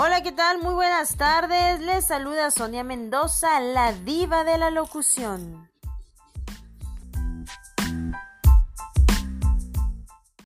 Hola, ¿qué tal? Muy buenas tardes. Les saluda Sonia Mendoza, la diva de la locución.